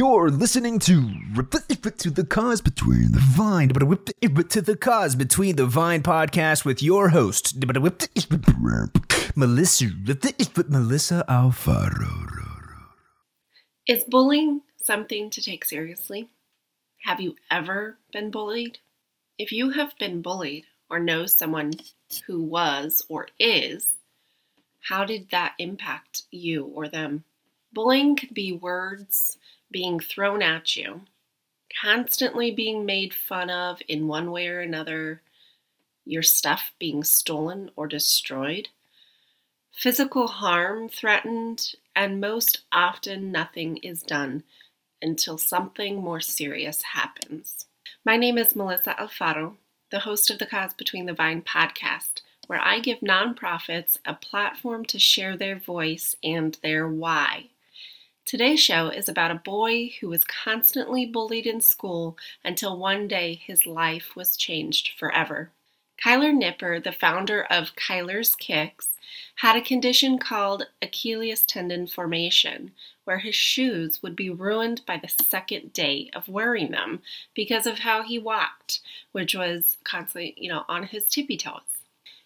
You're listening to to the Cause Between the Vine, to the Cause Between the Vine podcast with your host, Mellisa, Mellisa Alfaro. Is bullying something to take seriously? Have you ever been bullied? If you have been bullied or know someone who was or is, how did that impact you or them? Bullying can be words being thrown at you, constantly being made fun of in one way or another, your stuff being stolen or destroyed, physical harm threatened, and most often nothing is done until something more serious happens. My name is Mellisa Alfaro, the host of the Cause Between the Vine podcast, where I give nonprofits a platform to share their voice and their why. Today's show is about a boy who was constantly bullied in school until one day his life was changed forever. Kyler Nipper, the founder of Kyler's Kicks, had a condition called Achilles tendon formation, where his shoes would be ruined by the second day of wearing them because of how he walked, which was constantly, you know, on his tippy toes.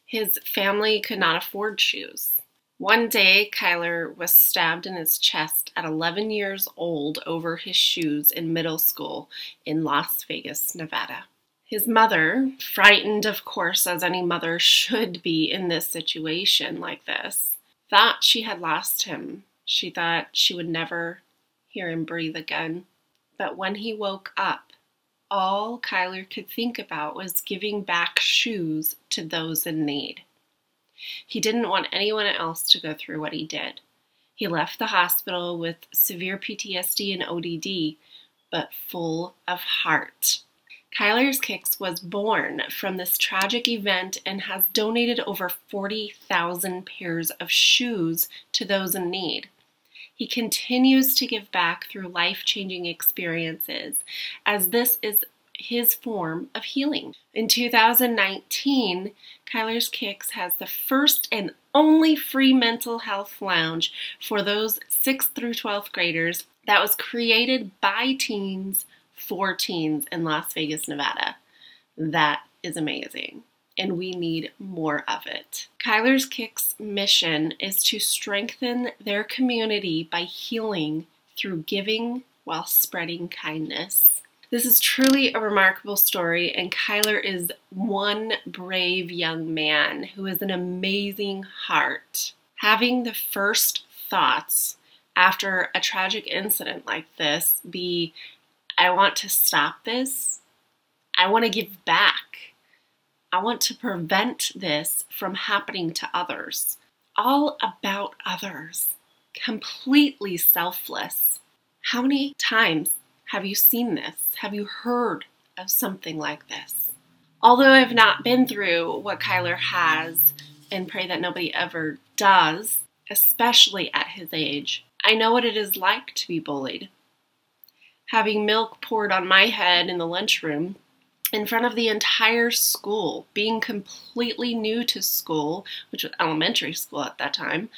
His family could not afford shoes. One day, Kyler was stabbed in his chest at 11 years old over his shoes in middle school in Las Vegas, Nevada. His mother, frightened, of course, as any mother should be in this situation like this, thought she had lost him. She thought she would never hear him breathe again. But when he woke up, all Kyler could think about was giving back shoes to those in need. He didn't want anyone else to go through what he did. He left the hospital with severe PTSD and ODD, but full of heart. Kyler's Kicks was born from this tragic event and has donated over 40,000 pairs of shoes to those in need. He continues to give back through life changing experiences, as this is his form of healing. In 2019, Kyler's Kicks has the first and only free mental health lounge for those 6th through 12th graders that was created by teens for teens in Las Vegas, Nevada. That is amazing. And we need more of it. Kyler's Kicks mission is to strengthen their community by healing through giving while spreading kindness. This is truly a remarkable story, and Kyler is one brave young man who has an amazing heart. Having the first thoughts after a tragic incident like this be, I want to stop this, I want to give back, I want to prevent this from happening to others. All about others, completely selfless. How many times have you seen this? Have you heard of something like this? Although I've not been through what Kyler has, and pray that nobody ever does, especially at his age, I know what it is like to be bullied. Having milk poured on my head in the lunchroom in front of the entire school, being completely new to school, which was elementary school at that time,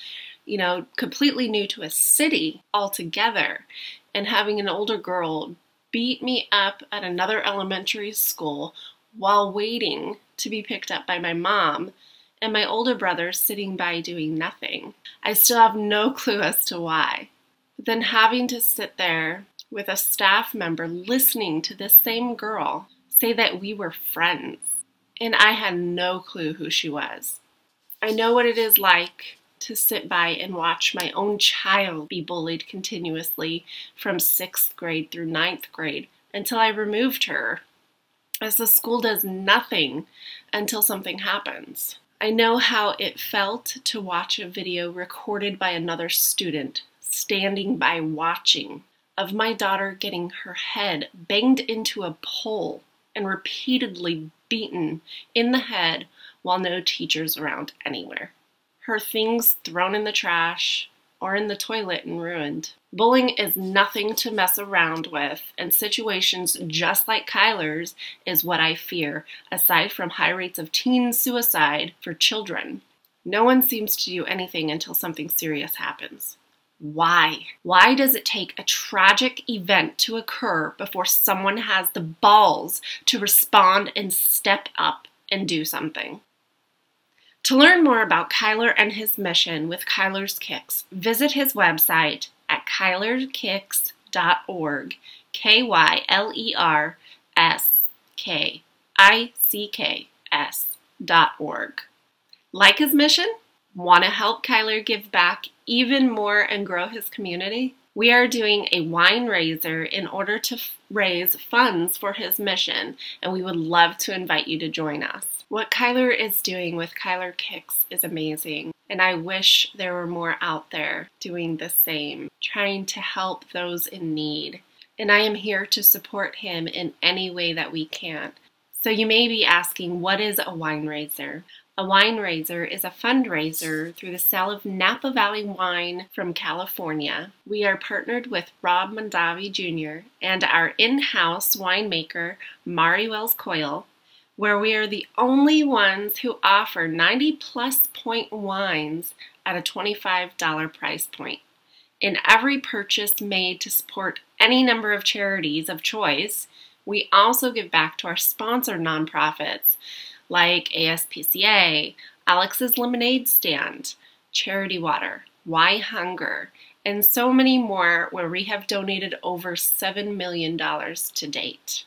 you know, completely new to a city altogether, and having an older girl beat me up at another elementary school while waiting to be picked up by my mom, and my older brother sitting by doing nothing. I still have no clue as to why. But then having to sit there with a staff member listening to this same girl say that we were friends, and I had no clue who she was. I know what it is like to sit by and watch my own child be bullied continuously from sixth grade through ninth grade until I removed her, as the school does nothing until something happens. I know how it felt to watch a video recorded by another student standing by watching of my daughter getting her head banged into a pole and repeatedly beaten in the head while no teachers around anywhere her things thrown in the trash or in the toilet and ruined. Bullying is nothing to mess around with, and situations just like Kyler's is what I fear, aside from high rates of teen suicide for children. No one seems to do anything until something serious happens. Why? Why does it take a tragic event to occur before someone has the balls to respond and step up and do something? To learn more about Kyler and his mission with Kyler's Kicks, visit his website at kylerskicks.org. K Y L E R S K I C K S dot org. Like his mission? Want to help Kyler give back even more and grow his community? We are doing a wine raiser in order to raise funds for his mission, and we would love to invite you to join us. What Kyler is doing with Kyler Kicks is amazing, and I wish there were more out there doing the same, trying to help those in need. And I am here to support him in any way that we can. So you may be asking, what is a wine raiser? A wine raiser is a fundraiser through the sale of Napa Valley wine from California. We are partnered with Rob Mondavi Jr. and our in house winemaker, Mari Wells Coyle, where we are the only ones who offer 90 plus point wines at a $25 price point. In every purchase made to support any number of charities of choice, we also give back to our sponsor nonprofits like ASPCA, Alex's Lemonade Stand, Charity Water, WhyHunger, and so many more where we have donated over $7 million to date.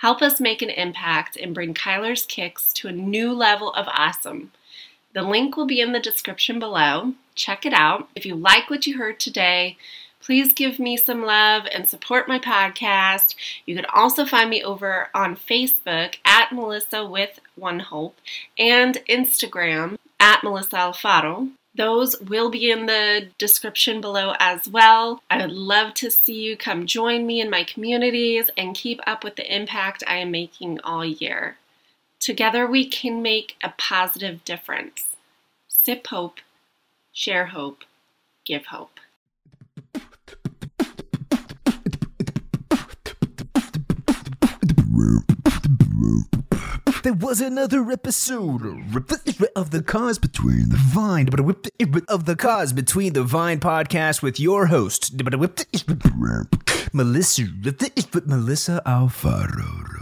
Help us make an impact and bring Kyler's Kicks to a new level of awesome. The link will be in the description below. Check it out. If you like what you heard today, please give me some love and support my podcast. You can also find me over on Facebook at Mellisa with One Hope and Instagram at Mellisa Alfaro. Those will be in the description below as well. I would love to see you come join me in my communities and keep up with the impact I am making all year. Together we can make a positive difference. Sip hope, share hope, give hope. There was another episode. Of the Cause Between the Vine, but of the Cause Between the Vine podcast with your host, Mellisa, Mellisa Alfaro.